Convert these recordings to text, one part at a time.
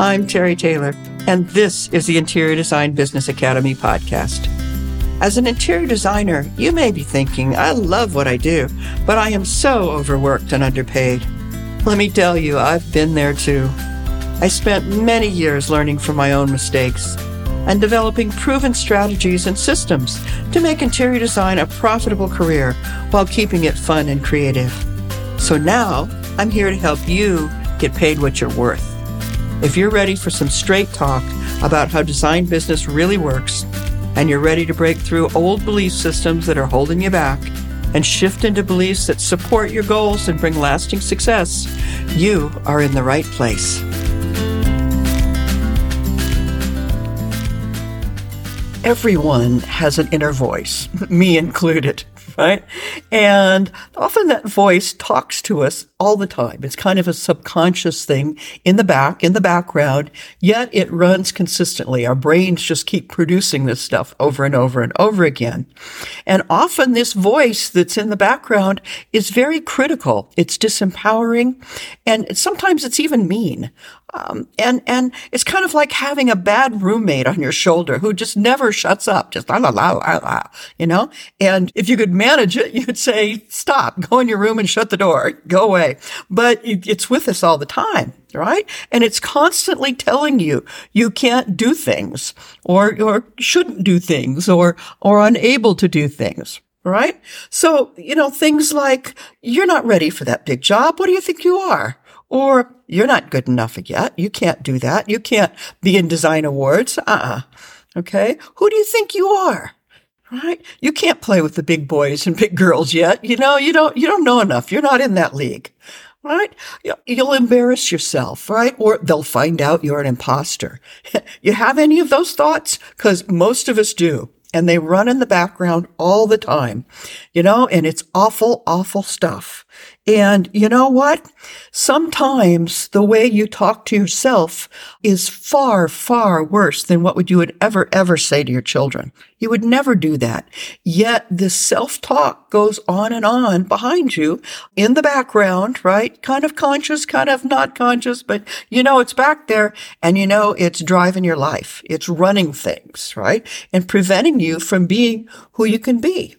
I'm Terry Taylor, and this is the Interior Design Business Academy podcast. As an interior designer, you may be thinking, I love what I do, but I am so overworked and underpaid. Let me tell you, I've been there too. I spent many years learning from my own mistakes and developing proven strategies and systems to make interior design a profitable career while keeping it fun and creative. So now I'm here to help you get paid what you're worth. If you're ready for some straight talk about how design business really works, and you're ready to break through old belief systems that are holding you back and shift into beliefs that support your goals and bring lasting success, you are in the right place. Everyone has an inner voice, me included right? And often that voice talks to us all the time. It's kind of a subconscious thing in the back, in the background, yet it runs consistently. Our brains just keep producing this stuff over and over and over again. And often this voice that's in the background is very critical. It's disempowering and sometimes it's even mean. Um, and, and it's kind of like having a bad roommate on your shoulder who just never shuts up, just la la la la la, you know? And if you could manage it, you'd say, stop, go in your room and shut the door, go away. But it's with us all the time, right? And it's constantly telling you you can't do things or, or shouldn't do things or, or unable to do things right? So, you know, things like, you're not ready for that big job. What do you think you are? Or you're not good enough yet. You can't do that. You can't be in design awards. Uh-uh. Okay. Who do you think you are? Right? You can't play with the big boys and big girls yet. You know, you don't, you don't know enough. You're not in that league. Right? You'll embarrass yourself, right? Or they'll find out you're an imposter. you have any of those thoughts? Cause most of us do and they run in the background all the time, you know, and it's awful, awful stuff. And you know what? Sometimes the way you talk to yourself is far, far worse than what would you would ever, ever say to your children. You would never do that. Yet this self-talk goes on and on behind you in the background, right? Kind of conscious, kind of not conscious, but you know it's back there and you know it's driving your life. It's running things, right? And preventing you from being who you can be.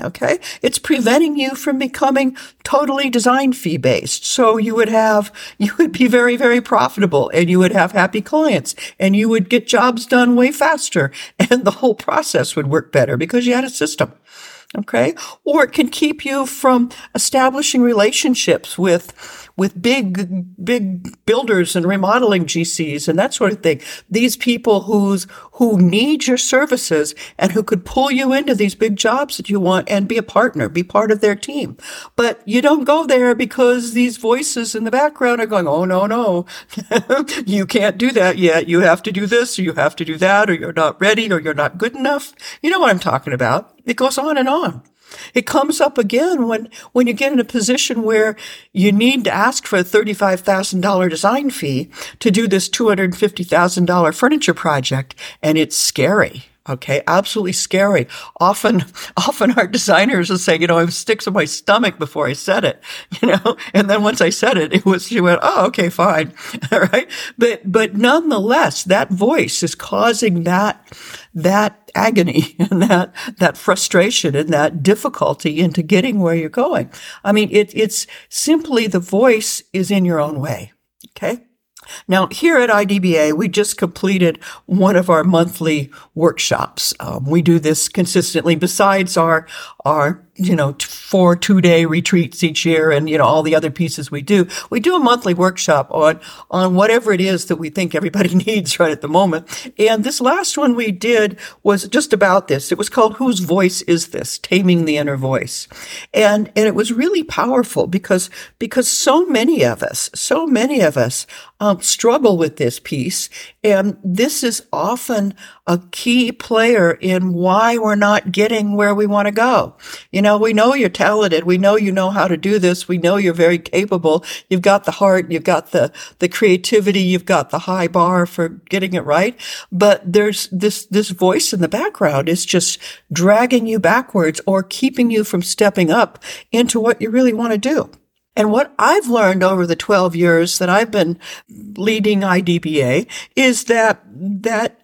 Okay. It's preventing you from becoming totally design fee based. So you would have, you would be very, very profitable and you would have happy clients and you would get jobs done way faster and the whole process would work better because you had a system. Okay. Or it can keep you from establishing relationships with with big, big builders and remodeling GCs and that sort of thing. These people who's, who need your services and who could pull you into these big jobs that you want and be a partner, be part of their team. But you don't go there because these voices in the background are going, Oh, no, no, you can't do that yet. You have to do this or you have to do that or you're not ready or you're not good enough. You know what I'm talking about. It goes on and on. It comes up again when, when you get in a position where you need to ask for a $35,000 design fee to do this $250,000 furniture project. And it's scary. Okay. Absolutely scary. Often, often our designers will say, you know, I have sticks in my stomach before I said it, you know, and then once I said it, it was, she went, Oh, okay, fine. All right. But, but nonetheless, that voice is causing that, that agony and that, that frustration and that difficulty into getting where you're going. I mean, it, it's simply the voice is in your own way. Okay. Now, here at IDBA, we just completed one of our monthly workshops. Um, we do this consistently besides our, our you know, four two day retreats each year and, you know, all the other pieces we do. We do a monthly workshop on, on whatever it is that we think everybody needs right at the moment. And this last one we did was just about this. It was called Whose Voice Is This? Taming the Inner Voice. And, and it was really powerful because, because so many of us, so many of us, um, struggle with this piece. And this is often a key player in why we're not getting where we want to go. You know, we know you're talented. We know you know how to do this. We know you're very capable. You've got the heart. You've got the, the creativity. You've got the high bar for getting it right. But there's this, this voice in the background is just dragging you backwards or keeping you from stepping up into what you really want to do. And what I've learned over the 12 years that I've been leading IDBA is that, that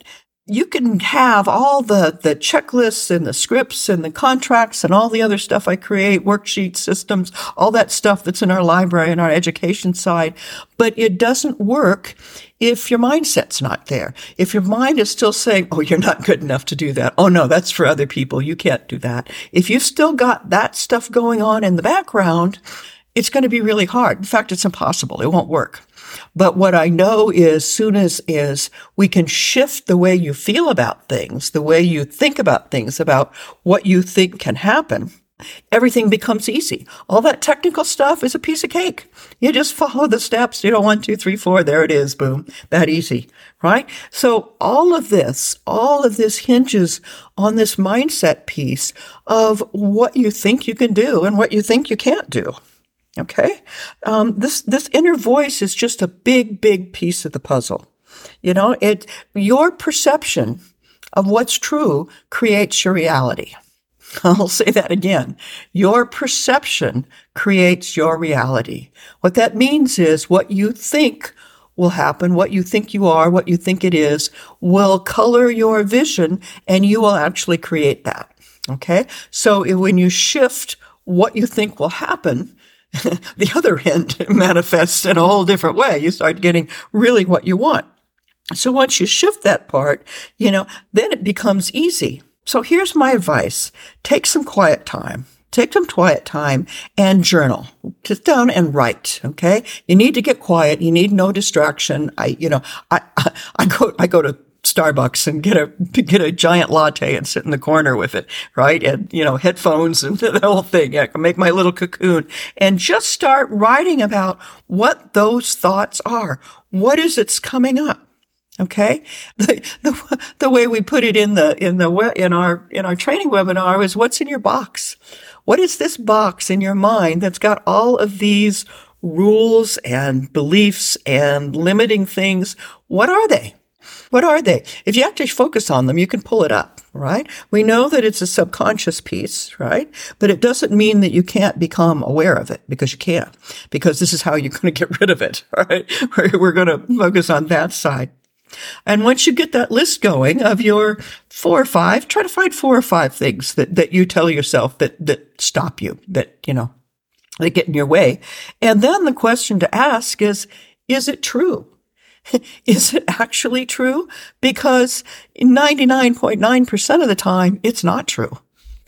you can have all the, the checklists and the scripts and the contracts and all the other stuff I create, worksheets, systems, all that stuff that's in our library and our education side. But it doesn't work if your mindset's not there. If your mind is still saying, Oh, you're not good enough to do that. Oh, no, that's for other people. You can't do that. If you've still got that stuff going on in the background, it's going to be really hard. In fact, it's impossible. It won't work. But what I know is soon as is we can shift the way you feel about things, the way you think about things, about what you think can happen. Everything becomes easy. All that technical stuff is a piece of cake. You just follow the steps. You know, one, two, three, four. There it is. Boom. That easy. Right? So all of this, all of this hinges on this mindset piece of what you think you can do and what you think you can't do. Okay. Um, this, this inner voice is just a big, big piece of the puzzle. You know, it, your perception of what's true creates your reality. I'll say that again. Your perception creates your reality. What that means is what you think will happen, what you think you are, what you think it is, will color your vision and you will actually create that. Okay. So when you shift what you think will happen, the other end manifests in a whole different way. You start getting really what you want. So once you shift that part, you know, then it becomes easy. So here's my advice. Take some quiet time. Take some quiet time and journal. Sit down and write. Okay. You need to get quiet. You need no distraction. I, you know, I, I, I go, I go to Starbucks and get a get a giant latte and sit in the corner with it, right? And you know, headphones and the whole thing. I can make my little cocoon and just start writing about what those thoughts are. What is it's coming up? Okay. The, the, the way we put it in the, in the, in our, in our training webinar is what's in your box? What is this box in your mind that's got all of these rules and beliefs and limiting things? What are they? What are they? If you actually focus on them, you can pull it up, right? We know that it's a subconscious piece, right? But it doesn't mean that you can't become aware of it because you can, because this is how you're going to get rid of it, right? We're going to focus on that side. And once you get that list going of your four or five, try to find four or five things that, that you tell yourself that, that stop you, that, you know, that get in your way. And then the question to ask is, is it true? is it actually true? Because 99.9% of the time, it's not true.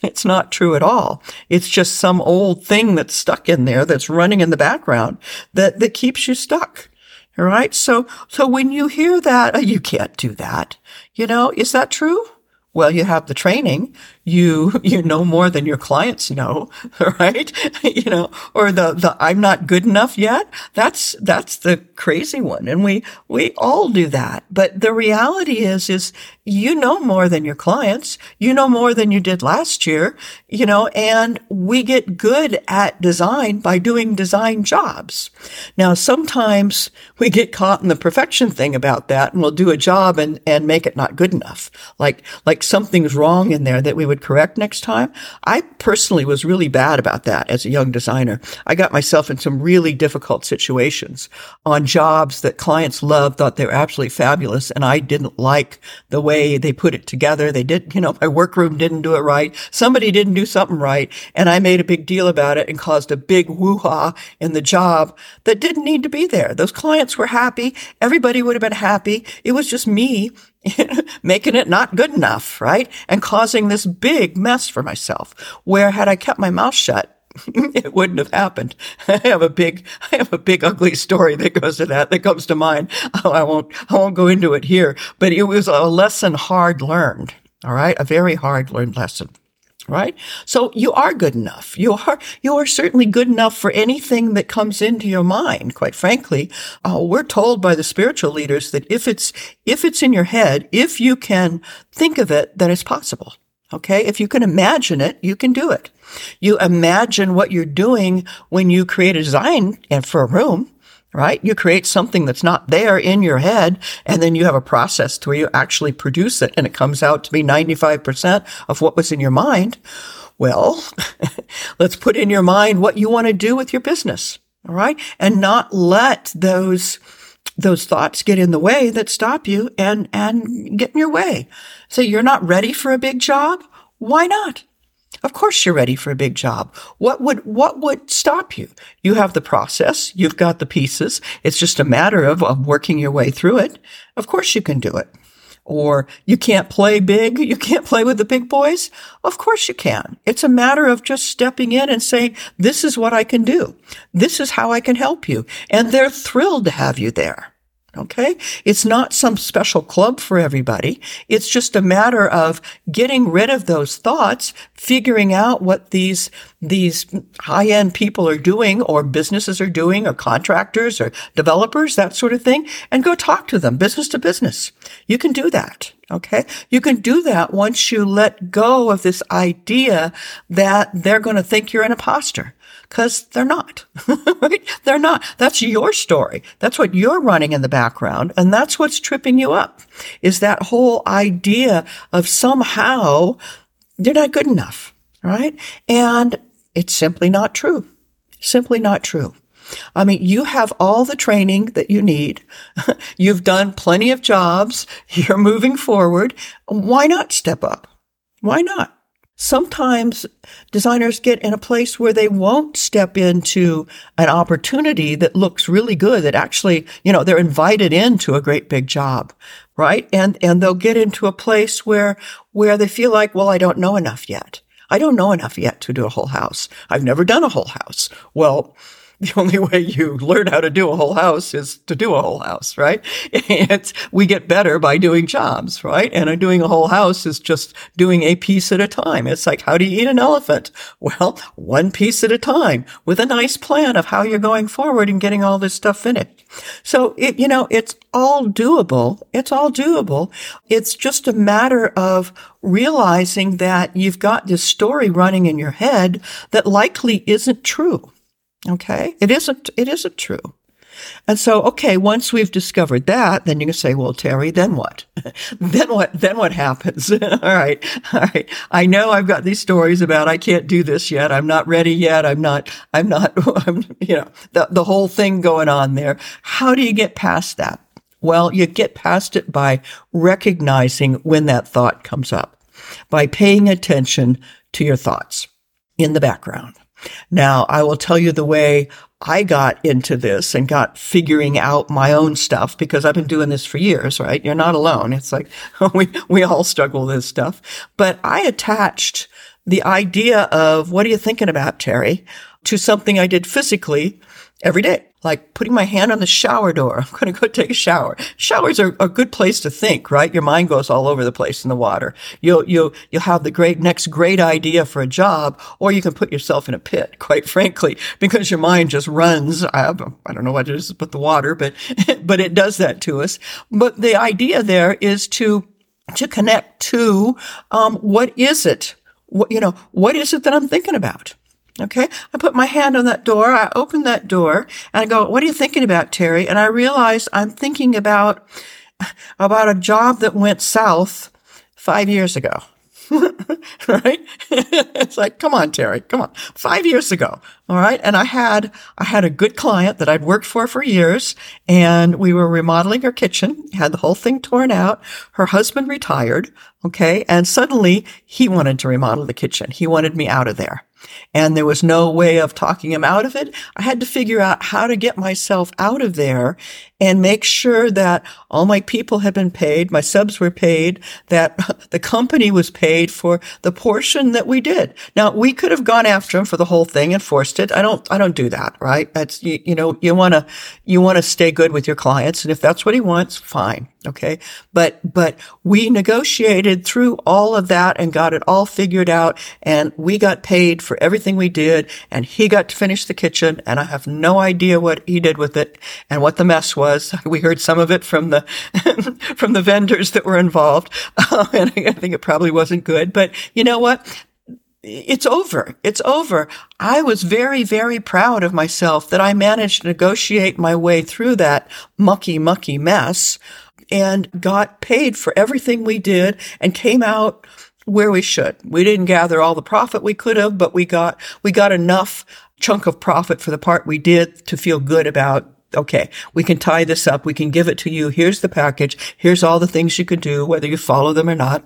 It's not true at all. It's just some old thing that's stuck in there that's running in the background that, that keeps you stuck. All right. So, so when you hear that, oh, you can't do that. You know, is that true? Well, you have the training. You, you know more than your clients know, right? you know, or the, the, I'm not good enough yet. That's, that's the crazy one. And we, we all do that. But the reality is, is you know more than your clients. You know more than you did last year, you know, and we get good at design by doing design jobs. Now, sometimes we get caught in the perfection thing about that and we'll do a job and, and make it not good enough. Like, like something's wrong in there that we would correct next time. I personally was really bad about that as a young designer. I got myself in some really difficult situations on jobs that clients loved, thought they were absolutely fabulous. And I didn't like the way they put it together. They did, you know, my workroom didn't do it right. Somebody didn't do something right. And I made a big deal about it and caused a big woo-ha in the job that didn't need to be there. Those clients were happy. Everybody would have been happy. It was just me making it not good enough, right? And causing this big mess for myself. Where had I kept my mouth shut, it wouldn't have happened. I have a big, I have a big ugly story that goes to that, that comes to mind. I won't, I won't go into it here, but it was a lesson hard learned. All right. A very hard learned lesson. Right. So you are good enough. You are, you are certainly good enough for anything that comes into your mind. Quite frankly, uh, we're told by the spiritual leaders that if it's, if it's in your head, if you can think of it, then it's possible. Okay. If you can imagine it, you can do it. You imagine what you're doing when you create a design and for a room, right? You create something that's not there in your head. And then you have a process to where you actually produce it and it comes out to be 95% of what was in your mind. Well, let's put in your mind what you want to do with your business. All right. And not let those, those thoughts get in the way that stop you and, and get in your way. So you're not ready for a big job? Why not? Of course you're ready for a big job. What would, what would stop you? You have the process. You've got the pieces. It's just a matter of, of working your way through it. Of course you can do it. Or you can't play big. You can't play with the big boys. Of course you can. It's a matter of just stepping in and saying, this is what I can do. This is how I can help you. And they're thrilled to have you there. Okay. It's not some special club for everybody. It's just a matter of getting rid of those thoughts, figuring out what these, these high end people are doing or businesses are doing or contractors or developers, that sort of thing, and go talk to them business to business. You can do that. Okay. You can do that once you let go of this idea that they're going to think you're an imposter because they're not. right? They're not. That's your story. That's what you're running in the background. And that's what's tripping you up is that whole idea of somehow they're not good enough. Right. And it's simply not true. Simply not true. I mean, you have all the training that you need. You've done plenty of jobs. You're moving forward. Why not step up? Why not? Sometimes designers get in a place where they won't step into an opportunity that looks really good that actually you know they're invited into a great big job right? And and they'll get into a place where where they feel like well i don't know enough yet. I don't know enough yet to do a whole house. I've never done a whole house. Well the only way you learn how to do a whole house is to do a whole house, right? And we get better by doing jobs, right? And doing a whole house is just doing a piece at a time. It's like, how do you eat an elephant? Well, one piece at a time with a nice plan of how you're going forward and getting all this stuff finished. So it, you know, it's all doable. It's all doable. It's just a matter of realizing that you've got this story running in your head that likely isn't true. Okay. It isn't, it isn't true. And so, okay, once we've discovered that, then you can say, well, Terry, then what? then what, then what happens? all right. All right. I know I've got these stories about I can't do this yet. I'm not ready yet. I'm not, I'm not, I'm, you know, the, the whole thing going on there. How do you get past that? Well, you get past it by recognizing when that thought comes up, by paying attention to your thoughts in the background. Now, I will tell you the way I got into this and got figuring out my own stuff because I've been doing this for years, right? You're not alone. It's like we, we all struggle with this stuff. But I attached the idea of what are you thinking about, Terry, to something I did physically every day like putting my hand on the shower door. I'm going to go take a shower. Showers are a good place to think, right? Your mind goes all over the place in the water. You'll, you'll, you'll have the great next great idea for a job, or you can put yourself in a pit, quite frankly, because your mind just runs. I, I don't know what it is but the water, but, but it does that to us. But the idea there is to, to connect to, um, what is it? What, you know, what is it that I'm thinking about? Okay. I put my hand on that door. I open that door and I go, what are you thinking about, Terry? And I realize I'm thinking about, about a job that went south five years ago. right? it's like, come on, Terry, come on. Five years ago. All right. And I had, I had a good client that I'd worked for for years and we were remodeling her kitchen, had the whole thing torn out. Her husband retired. Okay. And suddenly he wanted to remodel the kitchen. He wanted me out of there and there was no way of talking him out of it. I had to figure out how to get myself out of there and make sure that all my people had been paid, my subs were paid, that the company was paid for the portion that we did. Now we could have gone after him for the whole thing and forced it. I don't, I don't do that, right? That's, you, you know, you want to, you want to stay good with your clients. And if that's what he wants, fine. Okay. But, but we negotiated through all of that and got it all figured out. And we got paid for everything we did. And he got to finish the kitchen. And I have no idea what he did with it and what the mess was. We heard some of it from the, from the vendors that were involved. Uh, and I think it probably wasn't good. But you know what? it's over. It's over. I was very, very proud of myself that I managed to negotiate my way through that mucky, mucky mess and got paid for everything we did and came out where we should. We didn't gather all the profit we could have, but we got, we got enough chunk of profit for the part we did to feel good about okay, we can tie this up. We can give it to you. Here's the package. Here's all the things you could do, whether you follow them or not.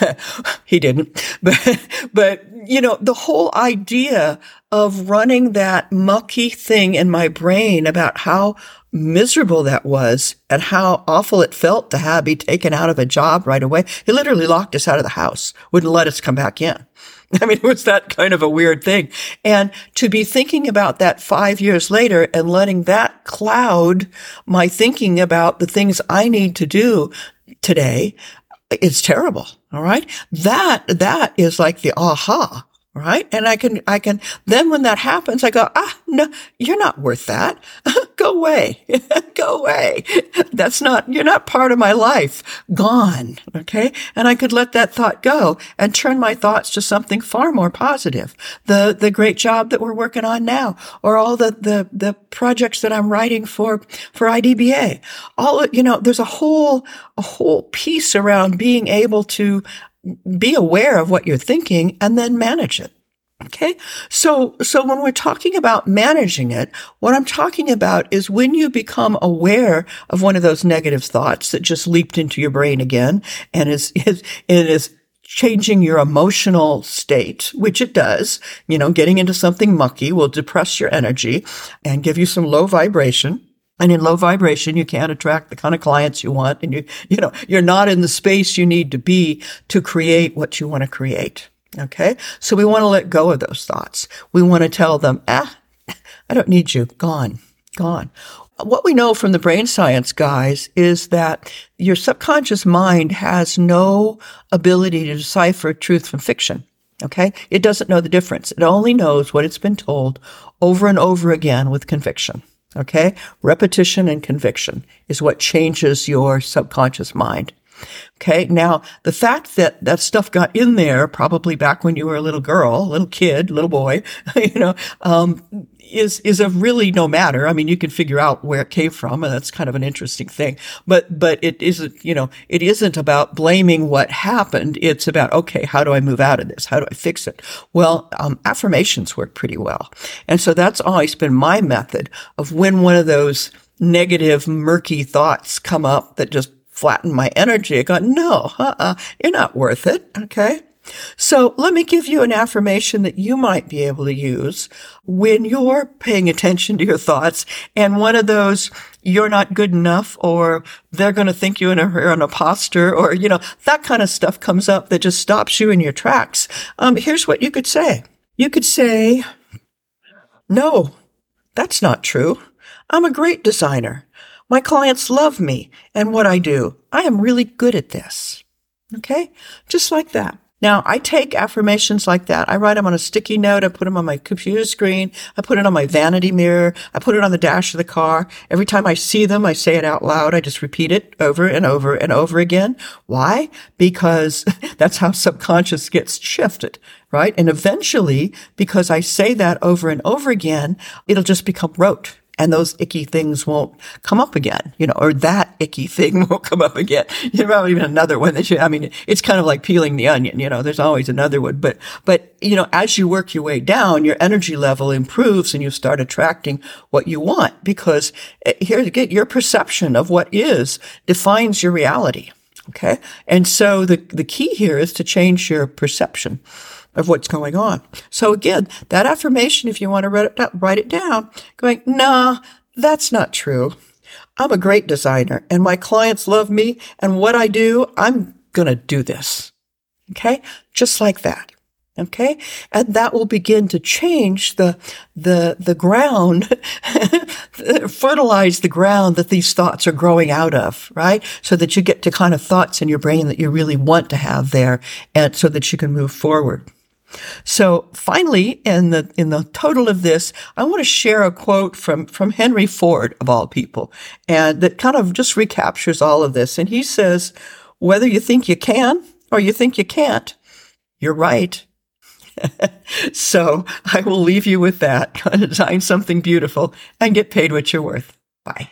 he didn't, but, but, you know, the whole idea of running that mucky thing in my brain about how miserable that was and how awful it felt to have be taken out of a job right away. He literally locked us out of the house, wouldn't let us come back in. I mean, it was that kind of a weird thing. And to be thinking about that five years later and letting that cloud my thinking about the things I need to do today, it's terrible. All right. That, that is like the aha right? And I can, I can, then when that happens, I go, ah, no, you're not worth that. go away. go away. That's not, you're not part of my life. Gone. Okay. And I could let that thought go and turn my thoughts to something far more positive. The, the great job that we're working on now or all the, the, the projects that I'm writing for, for IDBA. All, you know, there's a whole, a whole piece around being able to be aware of what you're thinking and then manage it. Okay. So, so when we're talking about managing it, what I'm talking about is when you become aware of one of those negative thoughts that just leaped into your brain again and is, is, it is changing your emotional state, which it does. You know, getting into something mucky will depress your energy and give you some low vibration. And in low vibration, you can't attract the kind of clients you want. And you, you know, you're not in the space you need to be to create what you want to create. Okay. So we want to let go of those thoughts. We want to tell them, ah, I don't need you. Gone, gone. What we know from the brain science guys is that your subconscious mind has no ability to decipher truth from fiction. Okay. It doesn't know the difference. It only knows what it's been told over and over again with conviction. Okay. Repetition and conviction is what changes your subconscious mind. Okay. Now, the fact that that stuff got in there probably back when you were a little girl, little kid, little boy, you know, um, is, is a really no matter. I mean, you can figure out where it came from and that's kind of an interesting thing. But, but it isn't, you know, it isn't about blaming what happened. It's about, okay, how do I move out of this? How do I fix it? Well, um, affirmations work pretty well. And so that's always been my method of when one of those negative, murky thoughts come up that just flatten my energy. I go, no, uh-uh, you're not worth it. Okay. So let me give you an affirmation that you might be able to use when you're paying attention to your thoughts. And one of those, you're not good enough or they're going to think you're an, an imposter or, you know, that kind of stuff comes up that just stops you in your tracks. Um, here's what you could say. You could say, no, that's not true. I'm a great designer. My clients love me and what I do. I am really good at this. Okay. Just like that. Now I take affirmations like that. I write them on a sticky note. I put them on my computer screen. I put it on my vanity mirror. I put it on the dash of the car. Every time I see them, I say it out loud. I just repeat it over and over and over again. Why? Because that's how subconscious gets shifted, right? And eventually, because I say that over and over again, it'll just become rote and those icky things won't come up again, you know, or that icky thing won't come up again. You know, even another one that you, I mean, it's kind of like peeling the onion, you know, there's always another one, but, but, you know, as you work your way down, your energy level improves and you start attracting what you want because eh, here, get your perception of what is defines your reality. Okay. And so the, the key here is to change your perception of what's going on. So again, that affirmation, if you want to write it, write it down, going, nah, that's not true. I'm a great designer and my clients love me and what I do, I'm going to do this. Okay. Just like that. Okay. And that will begin to change the, the, the ground, fertilize the ground that these thoughts are growing out of, right? So that you get to kind of thoughts in your brain that you really want to have there and so that you can move forward. So finally, in the, in the total of this, I want to share a quote from, from Henry Ford of all people and that kind of just recaptures all of this. And he says, whether you think you can or you think you can't, you're right. so I will leave you with that. Design something beautiful and get paid what you're worth. Bye.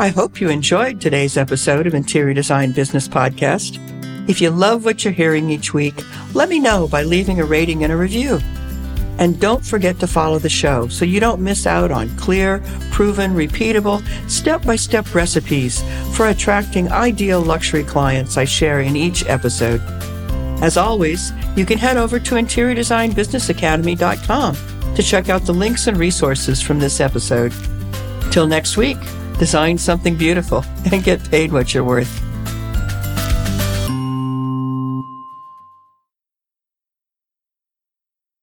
I hope you enjoyed today's episode of Interior Design Business Podcast. If you love what you're hearing each week, let me know by leaving a rating and a review. And don't forget to follow the show so you don't miss out on clear, proven, repeatable, step by step recipes for attracting ideal luxury clients I share in each episode. As always, you can head over to interiordesignbusinessacademy.com to check out the links and resources from this episode. Till next week, design something beautiful and get paid what you're worth.